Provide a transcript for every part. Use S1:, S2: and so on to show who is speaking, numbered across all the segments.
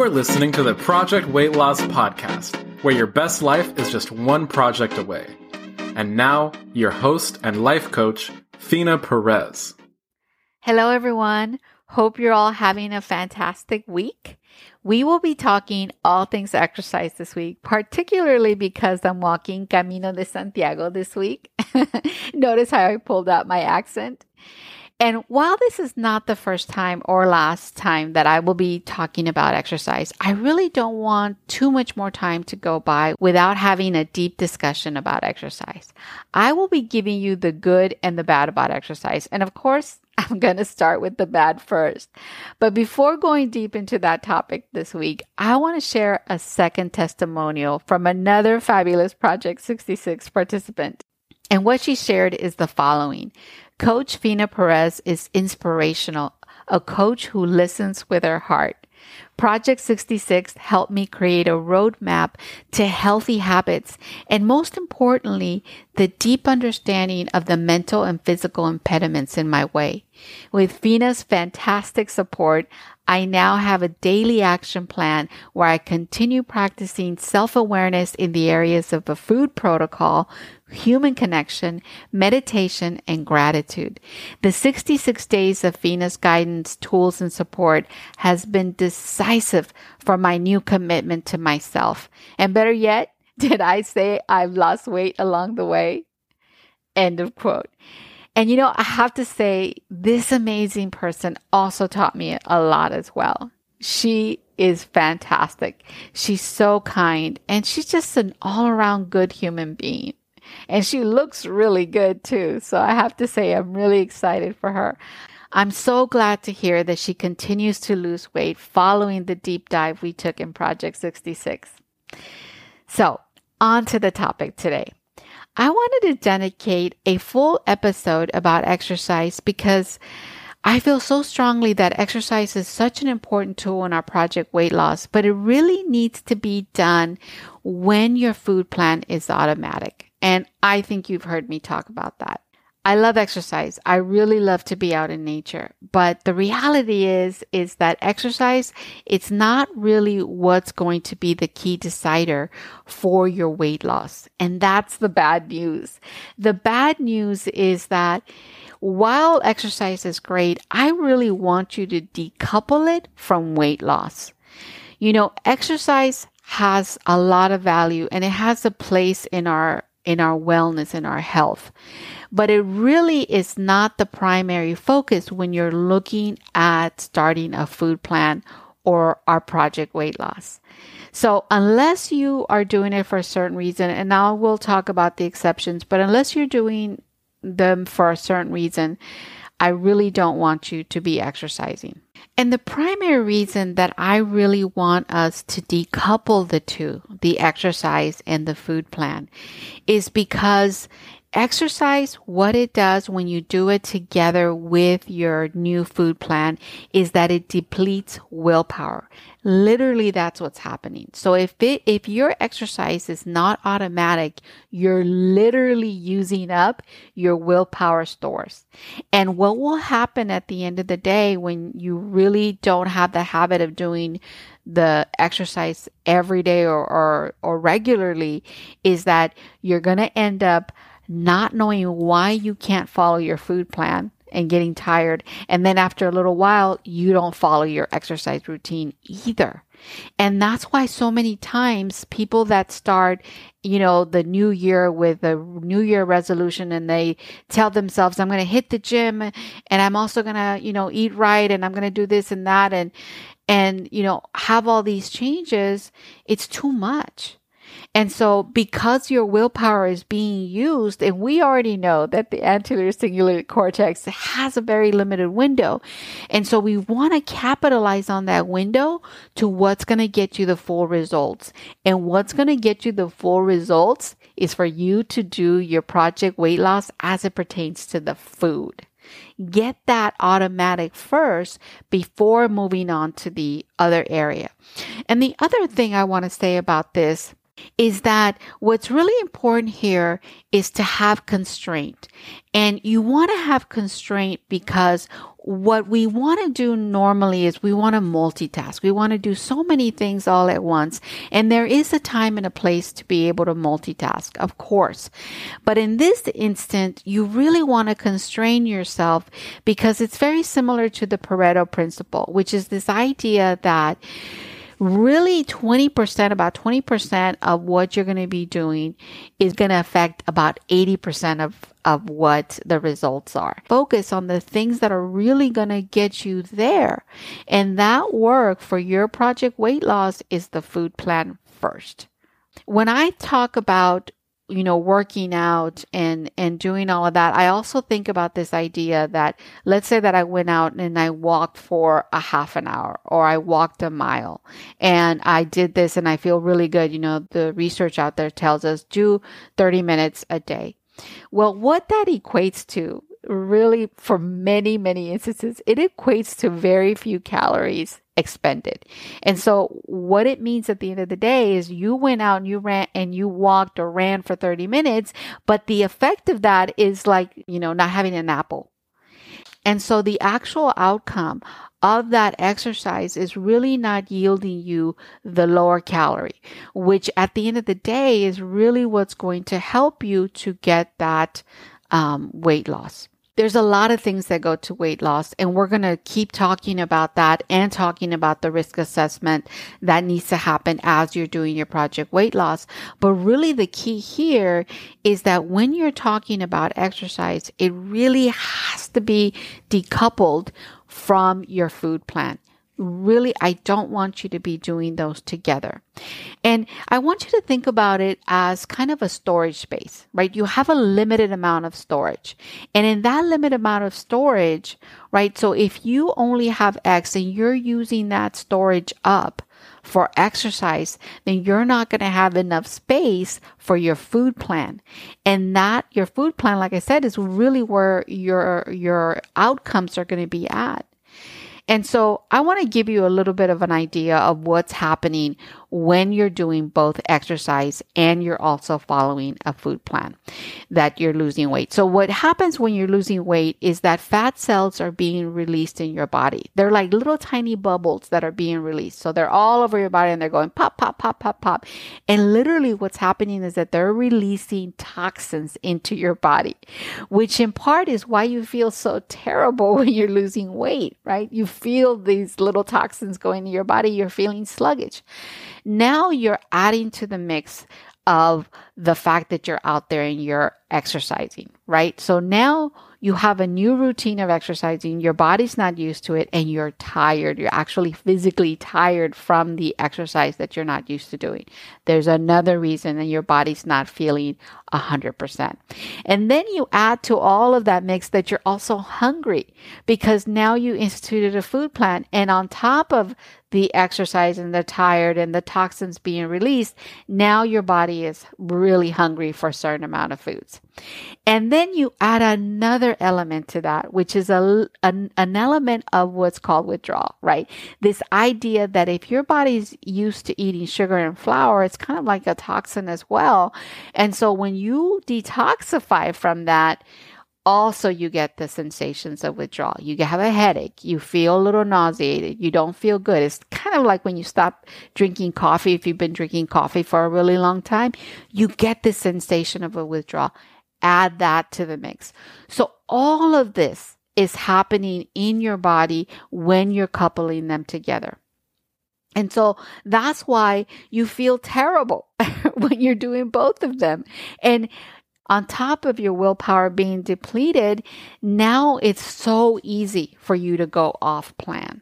S1: You are listening to the Project Weight Loss Podcast, where your best life is just one project away. And now, your host and life coach, Fina Perez.
S2: Hello, everyone. Hope you're all having a fantastic week. We will be talking all things exercise this week, particularly because I'm walking Camino de Santiago this week. Notice how I pulled out my accent. And while this is not the first time or last time that I will be talking about exercise, I really don't want too much more time to go by without having a deep discussion about exercise. I will be giving you the good and the bad about exercise. And of course, I'm going to start with the bad first. But before going deep into that topic this week, I want to share a second testimonial from another fabulous Project 66 participant. And what she shared is the following Coach Fina Perez is inspirational, a coach who listens with her heart. Project 66 helped me create a roadmap to healthy habits and most importantly, the deep understanding of the mental and physical impediments in my way. With Fina's fantastic support, I now have a daily action plan where I continue practicing self awareness in the areas of a food protocol, human connection, meditation, and gratitude. The 66 days of Fina's guidance, tools, and support has been decisive for my new commitment to myself. And better yet, did I say I've lost weight along the way? End of quote. And you know, I have to say, this amazing person also taught me a lot as well. She is fantastic. She's so kind and she's just an all around good human being. And she looks really good too. So I have to say, I'm really excited for her. I'm so glad to hear that she continues to lose weight following the deep dive we took in Project 66. So, on to the topic today. I wanted to dedicate a full episode about exercise because I feel so strongly that exercise is such an important tool in our project weight loss, but it really needs to be done when your food plan is automatic. And I think you've heard me talk about that. I love exercise. I really love to be out in nature. But the reality is, is that exercise, it's not really what's going to be the key decider for your weight loss. And that's the bad news. The bad news is that while exercise is great, I really want you to decouple it from weight loss. You know, exercise has a lot of value and it has a place in our in our wellness and our health but it really is not the primary focus when you're looking at starting a food plan or our project weight loss. So unless you are doing it for a certain reason, and now we'll talk about the exceptions, but unless you're doing them for a certain reason, I really don't want you to be exercising. And the primary reason that I really want us to decouple the two, the exercise and the food plan, is because Exercise, what it does when you do it together with your new food plan is that it depletes willpower. Literally, that's what's happening. So if it, if your exercise is not automatic, you're literally using up your willpower stores. And what will happen at the end of the day when you really don't have the habit of doing the exercise every day or, or, or regularly is that you're going to end up not knowing why you can't follow your food plan and getting tired. And then after a little while, you don't follow your exercise routine either. And that's why so many times people that start, you know, the new year with a new year resolution and they tell themselves, I'm going to hit the gym and I'm also going to, you know, eat right and I'm going to do this and that and, and, you know, have all these changes. It's too much. And so because your willpower is being used, and we already know that the anterior cingulate cortex has a very limited window. And so we want to capitalize on that window to what's going to get you the full results. And what's going to get you the full results is for you to do your project weight loss as it pertains to the food get that automatic first before moving on to the other area. And the other thing I want to say about this is that what's really important here is to have constraint. And you want to have constraint because what we want to do normally is we want to multitask. We want to do so many things all at once. And there is a time and a place to be able to multitask, of course. But in this instant, you really want to constrain yourself because it's very similar to the Pareto principle, which is this idea that really 20%, about 20% of what you're going to be doing is going to affect about 80% of, of what the results are. Focus on the things that are really going to get you there. And that work for your project weight loss is the food plan first. When I talk about you know, working out and, and doing all of that, I also think about this idea that let's say that I went out and I walked for a half an hour or I walked a mile and I did this and I feel really good. You know, the research out there tells us do 30 minutes a day. Well, what that equates to really for many, many instances, it equates to very few calories expended. And so what it means at the end of the day is you went out and you ran and you walked or ran for 30 minutes, but the effect of that is like, you know, not having an apple. And so the actual outcome of that exercise is really not yielding you the lower calorie, which at the end of the day is really what's going to help you to get that um, weight loss there's a lot of things that go to weight loss, and we're going to keep talking about that and talking about the risk assessment that needs to happen as you're doing your project weight loss. But really, the key here is that when you're talking about exercise, it really has to be decoupled from your food plan really, I don't want you to be doing those together. And I want you to think about it as kind of a storage space, right? You have a limited amount of storage. And in that limited amount of storage, right? So if you only have X and you're using that storage up, for exercise, then you're not going to have enough space for your food plan. And that your food plan, like I said, is really where your, your outcomes are going to be at. And so I want to give you a little bit of an idea of what's happening when you're doing both exercise and you're also following a food plan that you're losing weight. So what happens when you're losing weight is that fat cells are being released in your body. They're like little tiny bubbles that are being released. So they're all over your body and they're going pop, pop, pop, pop, pop. And literally what's happening is that they're releasing toxins into your body, which in part is why you feel so terrible when you're losing weight, right? You feel these little toxins going to your body. You're feeling sluggish. Now you're adding to the mix of the fact that you're out there and you're exercising, right? So now you have a new routine of exercising, your body's not used to it, and you're tired. You're actually physically tired from the exercise that you're not used to doing. There's another reason that your body's not feeling 100%. And then you add to all of that mix that you're also hungry because now you instituted a food plan. And on top of the exercise and the tired and the toxins being released, now your body is really hungry for a certain amount of foods. And then you add another element to that, which is a, an, an element of what's called withdrawal, right? This idea that if your body's used to eating sugar and flour, it's kind of like a toxin as well. And so when you detoxify from that, also you get the sensations of withdrawal. You have a headache, you feel a little nauseated, you don't feel good. It's kind of like when you stop drinking coffee, if you've been drinking coffee for a really long time, you get the sensation of a withdrawal. Add that to the mix. So all of this is happening in your body when you're coupling them together. And so that's why you feel terrible when you're doing both of them. And on top of your willpower being depleted, now it's so easy for you to go off plan.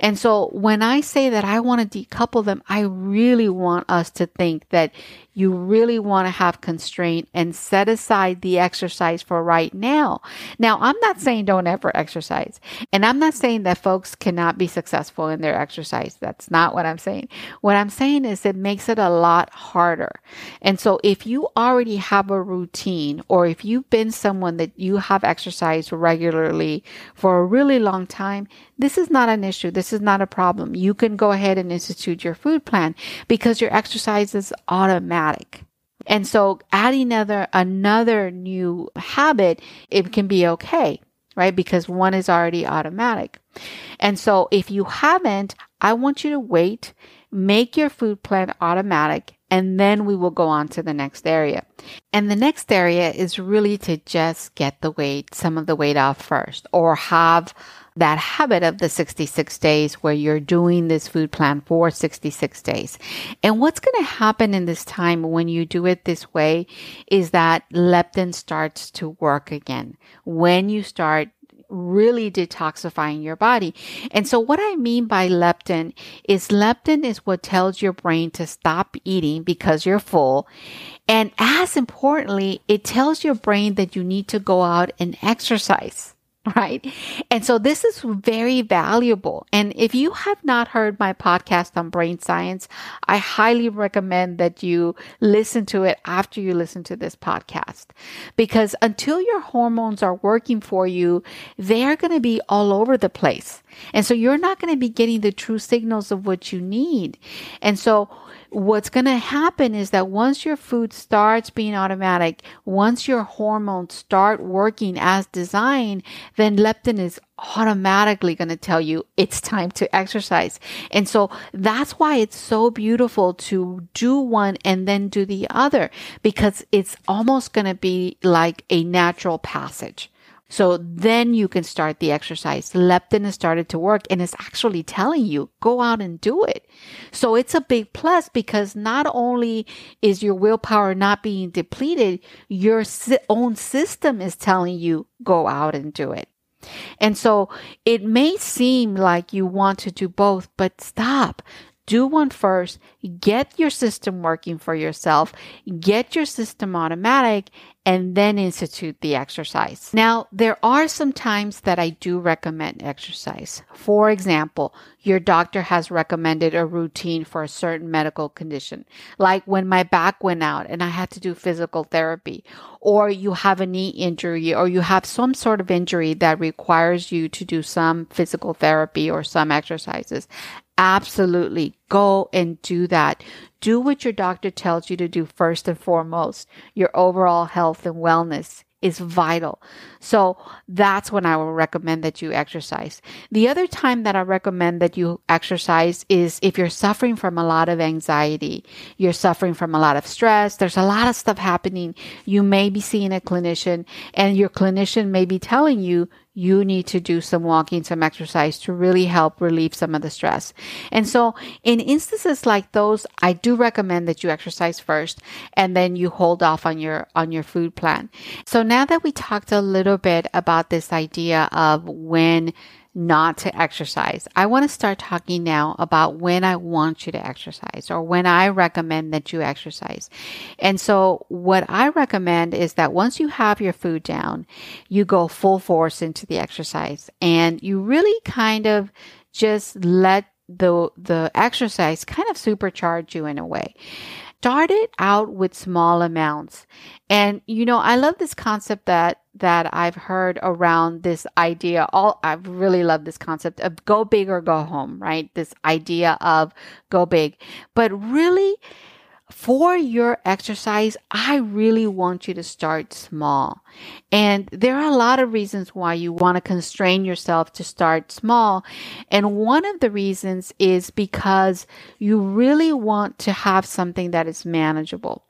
S2: And so when I say that I want to decouple them, I really want us to think that you really want to have constraint and set aside the exercise for right now. Now, I'm not saying don't ever exercise. And I'm not saying that folks cannot be successful in their exercise. That's not what I'm saying. What I'm saying is it makes it a lot harder. And so if you already have a routine or if you've been someone that you have exercised regularly for a really long time, this is not an issue. This is not a problem. You can go ahead and institute your food plan because your exercise is automatic. And so adding another another new habit, it can be okay. right? Because one is already automatic. And so if you haven't, I want you to wait, make your food plan automatic, and then we will go on to the next area. And the next area is really to just get the weight, some of the weight off first, or have that habit of the 66 days where you're doing this food plan for 66 days. And what's going to happen in this time when you do it this way is that leptin starts to work again. When you start really detoxifying your body. And so what I mean by leptin is leptin is what tells your brain to stop eating because you're full. And as importantly, it tells your brain that you need to go out and exercise. right? And so this is very valuable. And if you have not heard my podcast on brain science, I highly recommend that you listen to it after you listen to this podcast. Because until your hormones are working for you, they're going to be all over the place. And so you're not going to be getting the true signals of what you need. And so what's going to happen is that once your food starts being automatic, once your hormones start working as designed, then leptin is automatically going to tell you it's time to exercise. And so that's why it's so beautiful to do one and then do the other because it's almost going to be like a natural passage. So then you can start the exercise. Leptin has started to work and it's actually telling you go out and do it. So it's a big plus because not only is your willpower not being depleted, your own system is telling you go out and do it. And so it may seem like you want to do both, but stop. Do one first, get your system working for yourself, get your system automatic, and then institute the exercise. Now, there are some times that I do recommend exercise. For example, your doctor has recommended a routine for a certain medical condition, like when my back went out and I had to do physical therapy, or you have a knee injury, or you have some sort of injury that requires you to do some physical therapy or some exercises. Absolutely. Go and do that. Do what your doctor tells you to do first and foremost. Your overall health and wellness is vital. So that's when I will recommend that you exercise. The other time that I recommend that you exercise is if you're suffering from a lot of anxiety, you're suffering from a lot of stress, there's a lot of stuff happening. You may be seeing a clinician and your clinician may be telling you you need to do some walking, some exercise to really help relieve some of the stress. And so in instances like those, I do recommend that you exercise first and then you hold off on your, on your food plan. So now that we talked a little bit about this idea of when not to exercise. I want to start talking now about when I want you to exercise or when I recommend that you exercise. And so what I recommend is that once you have your food down, you go full force into the exercise and you really kind of just let the, the exercise kind of supercharge you in a way started out with small amounts. And, you know, I love this concept that, that I've heard around this idea. All, I really love this concept of go big or go home, right? This idea of go big, but really, for your exercise, I really want you to start small. And there are a lot of reasons why you want to constrain yourself to start small. And one of the reasons is because you really want to have something that is manageable.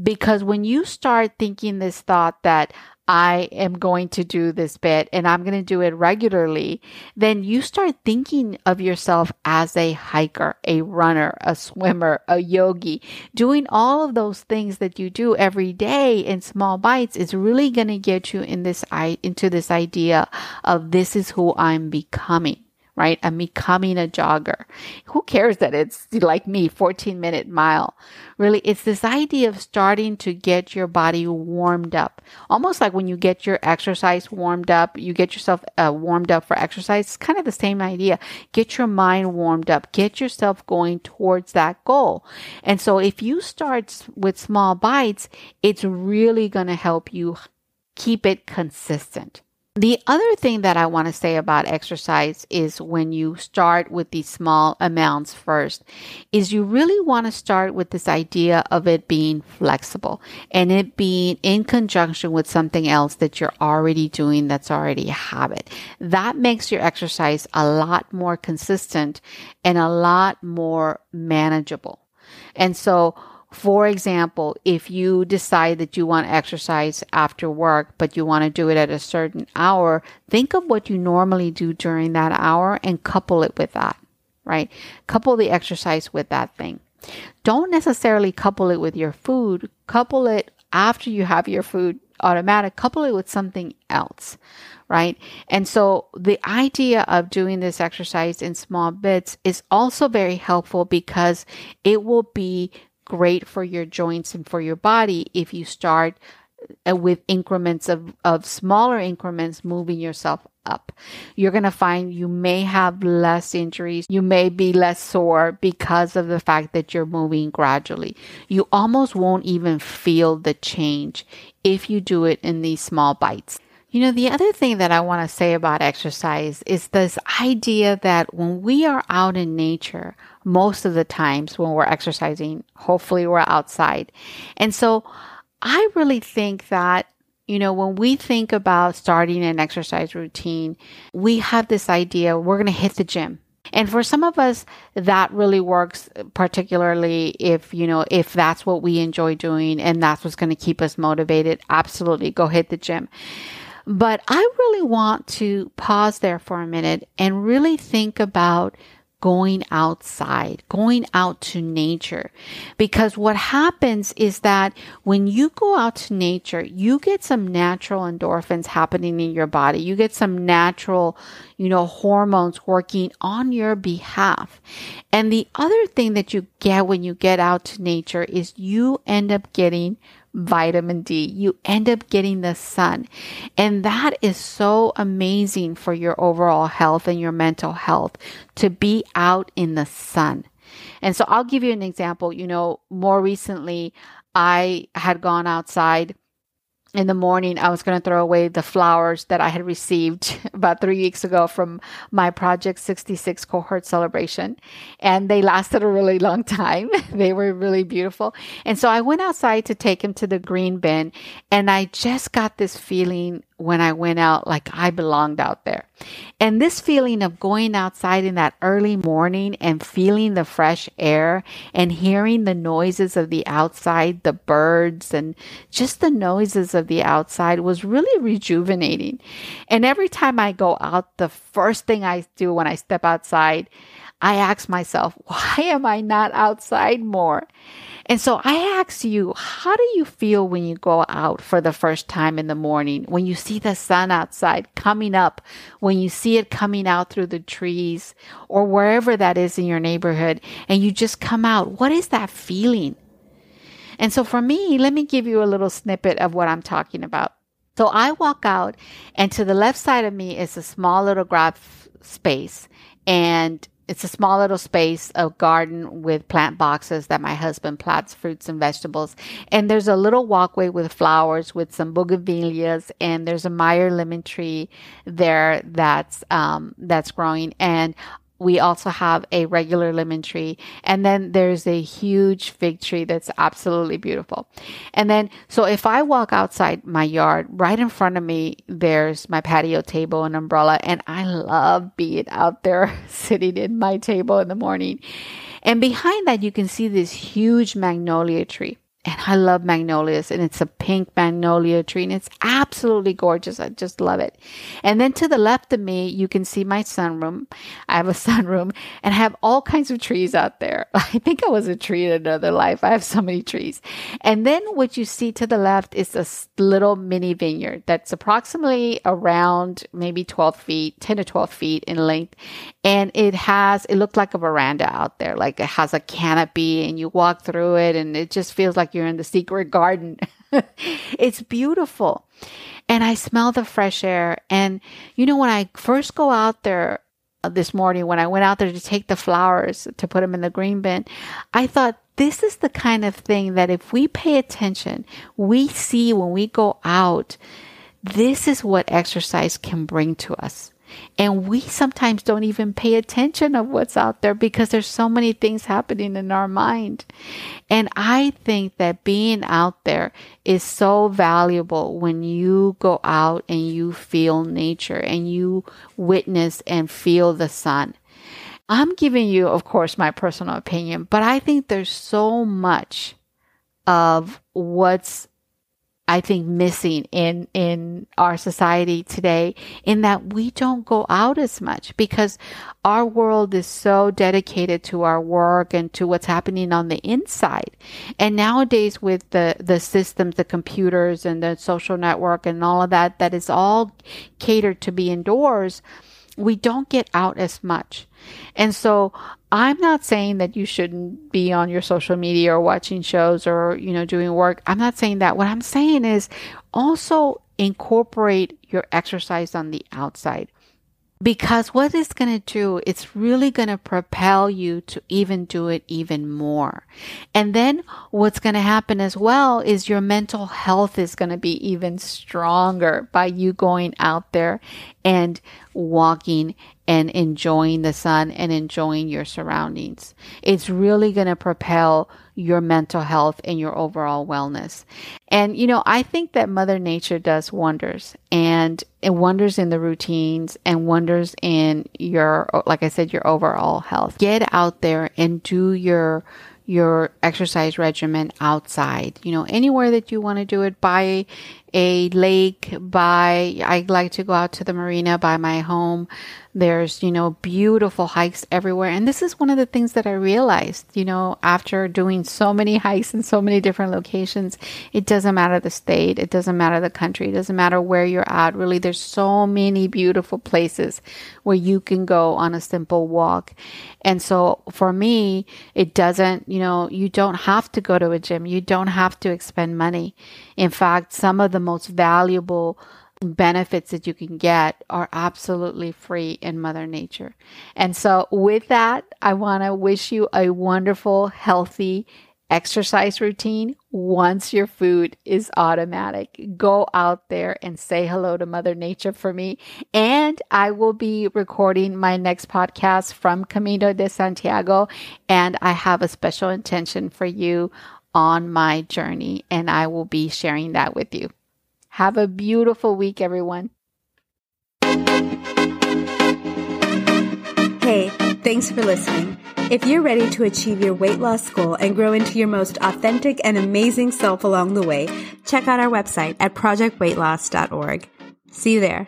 S2: Because when you start thinking this thought that I am going to do this bit and I'm going to do it regularly, then you start thinking of yourself as a hiker, a runner, a swimmer, a yogi. Doing all of those things that you do every day in small bites is really going to get you in this into this idea of this is who I'm becoming right? I'm becoming a jogger. Who cares that it's like me, 14 minute mile? Really, it's this idea of starting to get your body warmed up. Almost like when you get your exercise warmed up, you get yourself uh, warmed up for exercise. It's kind of the same idea. Get your mind warmed up. Get yourself going towards that goal. And so if you start with small bites, it's really going to help you keep it consistent The other thing that I want to say about exercise is when you start with these small amounts first, is you really want to start with this idea of it being flexible and it being in conjunction with something else that you're already doing that's already a habit. That makes your exercise a lot more consistent and a lot more manageable. And so for example, if you decide that you want to exercise after work, but you want to do it at a certain hour, think of what you normally do during that hour and couple it with that, right? Couple the exercise with that thing. Don't necessarily couple it with your food, couple it after you have your food automatic, couple it with something else, right? And so the idea of doing this exercise in small bits is also very helpful because it will be great for your joints and for your body if you start uh, with increments of, of smaller increments moving yourself up. You're going to find you may have less injuries. You may be less sore because of the fact that you're moving gradually. You almost won't even feel the change if you do it in these small bites. You know, the other thing that I want to say about exercise is this idea that when we are out in nature, most of the times when we're exercising, hopefully we're outside. And so I really think that you know, when we think about starting an exercise routine, we have this idea we're going to hit the gym. And for some of us, that really works, particularly if, you know, if that's what we enjoy doing and that's what's going to keep us motivated. Absolutely go hit the gym. But I really want to pause there for a minute and really think about going outside, going out to nature. Because what happens is that when you go out to nature, you get some natural endorphins happening in your body. You get some natural, you know, hormones working on your behalf. And the other thing that you get when you get out to nature is you end up getting vitamin D. You end up getting the sun. And that is so amazing for your overall health and your mental health to be out in the sun. And so I'll give you an example. You know, more recently, I had gone outside in the morning, I was going to throw away the flowers that I had received about three weeks ago from my Project 66 cohort celebration. And they lasted a really long time. they were really beautiful. And so I went outside to take them to the green bin. And I just got this feeling when I went out like I belonged out there. And this feeling of going outside in that early morning and feeling the fresh air and hearing the noises of the outside, the birds and just the noises of the outside was really rejuvenating. And every time I go out, the first thing I do when I step outside, I ask myself, why am I not outside more? And so I ask you, how do you feel when you go out for the first time in the morning, when you see the sun outside coming up, when you see it coming out through the trees or wherever that is in your neighborhood, and you just come out? What is that feeling? And so for me, let me give you a little snippet of what I'm talking about. So I walk out, and to the left side of me is a small little grass space. And it's a small little space, a garden with plant boxes that my husband plants fruits and vegetables. And there's a little walkway with flowers with some bougainvilleas, and there's a Meyer lemon tree there that's um, that's growing. And we also have a regular lemon tree and then there's a huge fig tree that's absolutely beautiful. And then so if i walk outside my yard right in front of me there's my patio table and umbrella and i love being out there sitting in my table in the morning. And behind that you can see this huge magnolia tree and I love magnolias and it's a pink magnolia tree and it's absolutely gorgeous. I just love it. And then to the left of me, you can see my sunroom. I have a sunroom and I have all kinds of trees out there. I think I was a tree in another life. I have so many trees. And then what you see to the left is a little mini vineyard that's approximately around maybe 12 feet, 10 to 12 feet in length. And it has, it looked like a veranda out there. Like it has a canopy and you walk through it and it just feels like you're in the secret garden. it's beautiful. And I smell the fresh air. And, you know, when I first go out there uh, this morning, when I went out there to take the flowers to put them in the green bin, I thought, this is the kind of thing that if we pay attention, we see when we go out This is what exercise can bring to us. And we sometimes don't even pay attention of what's out there because there's so many things happening in our mind. And I think that being out there is so valuable when you go out and you feel nature and you witness and feel the sun. I'm giving you, of course, my personal opinion, but I think there's so much of what's I think missing in in our society today in that we don't go out as much because our world is so dedicated to our work and to what's happening on the inside. And nowadays with the the systems, the computers and the social network and all of that that is all catered to be indoors, we don't get out as much. And so I'm not saying that you shouldn't be on your social media or watching shows or, you know, doing work. I'm not saying that. What I'm saying is also incorporate your exercise on the outside. Because what it's going to do, it's really going to propel you to even do it even more. And then what's going to happen as well is your mental health is going to be even stronger by you going out there and walking and enjoying the sun and enjoying your surroundings. It's really going to propel your mental health and your overall wellness. And, you know, I think that Mother Nature does wonders and, and wonders in the routines and wonders in your, like I said, your overall health. Get out there and do your, your exercise regimen outside, you know, anywhere that you want to do it by a lake, by, I like to go out to the marina by my home. There's, you know, beautiful hikes everywhere. And this is one of the things that I realized, you know, after doing so many hikes in so many different locations, it doesn't matter the state, it doesn't matter the country, it doesn't matter where you're at. Really, there's so many beautiful places where you can go on a simple walk. And so for me, it doesn't, you know, you don't have to go to a gym. You don't have to expend money. In fact, some of the most valuable benefits that you can get are absolutely free in Mother Nature. And so, with that, I want to wish you a wonderful, healthy exercise routine once your food is automatic. Go out there and say hello to Mother Nature for me. And I will be recording my next podcast from Camino de Santiago. And I have a special intention for you on my journey, and I will be sharing that with you. Have a beautiful week, everyone.
S3: Hey, thanks for listening. If you're ready to achieve your weight loss goal and grow into your most authentic and amazing self along the way, check out our website at projectweightloss.org. See you there.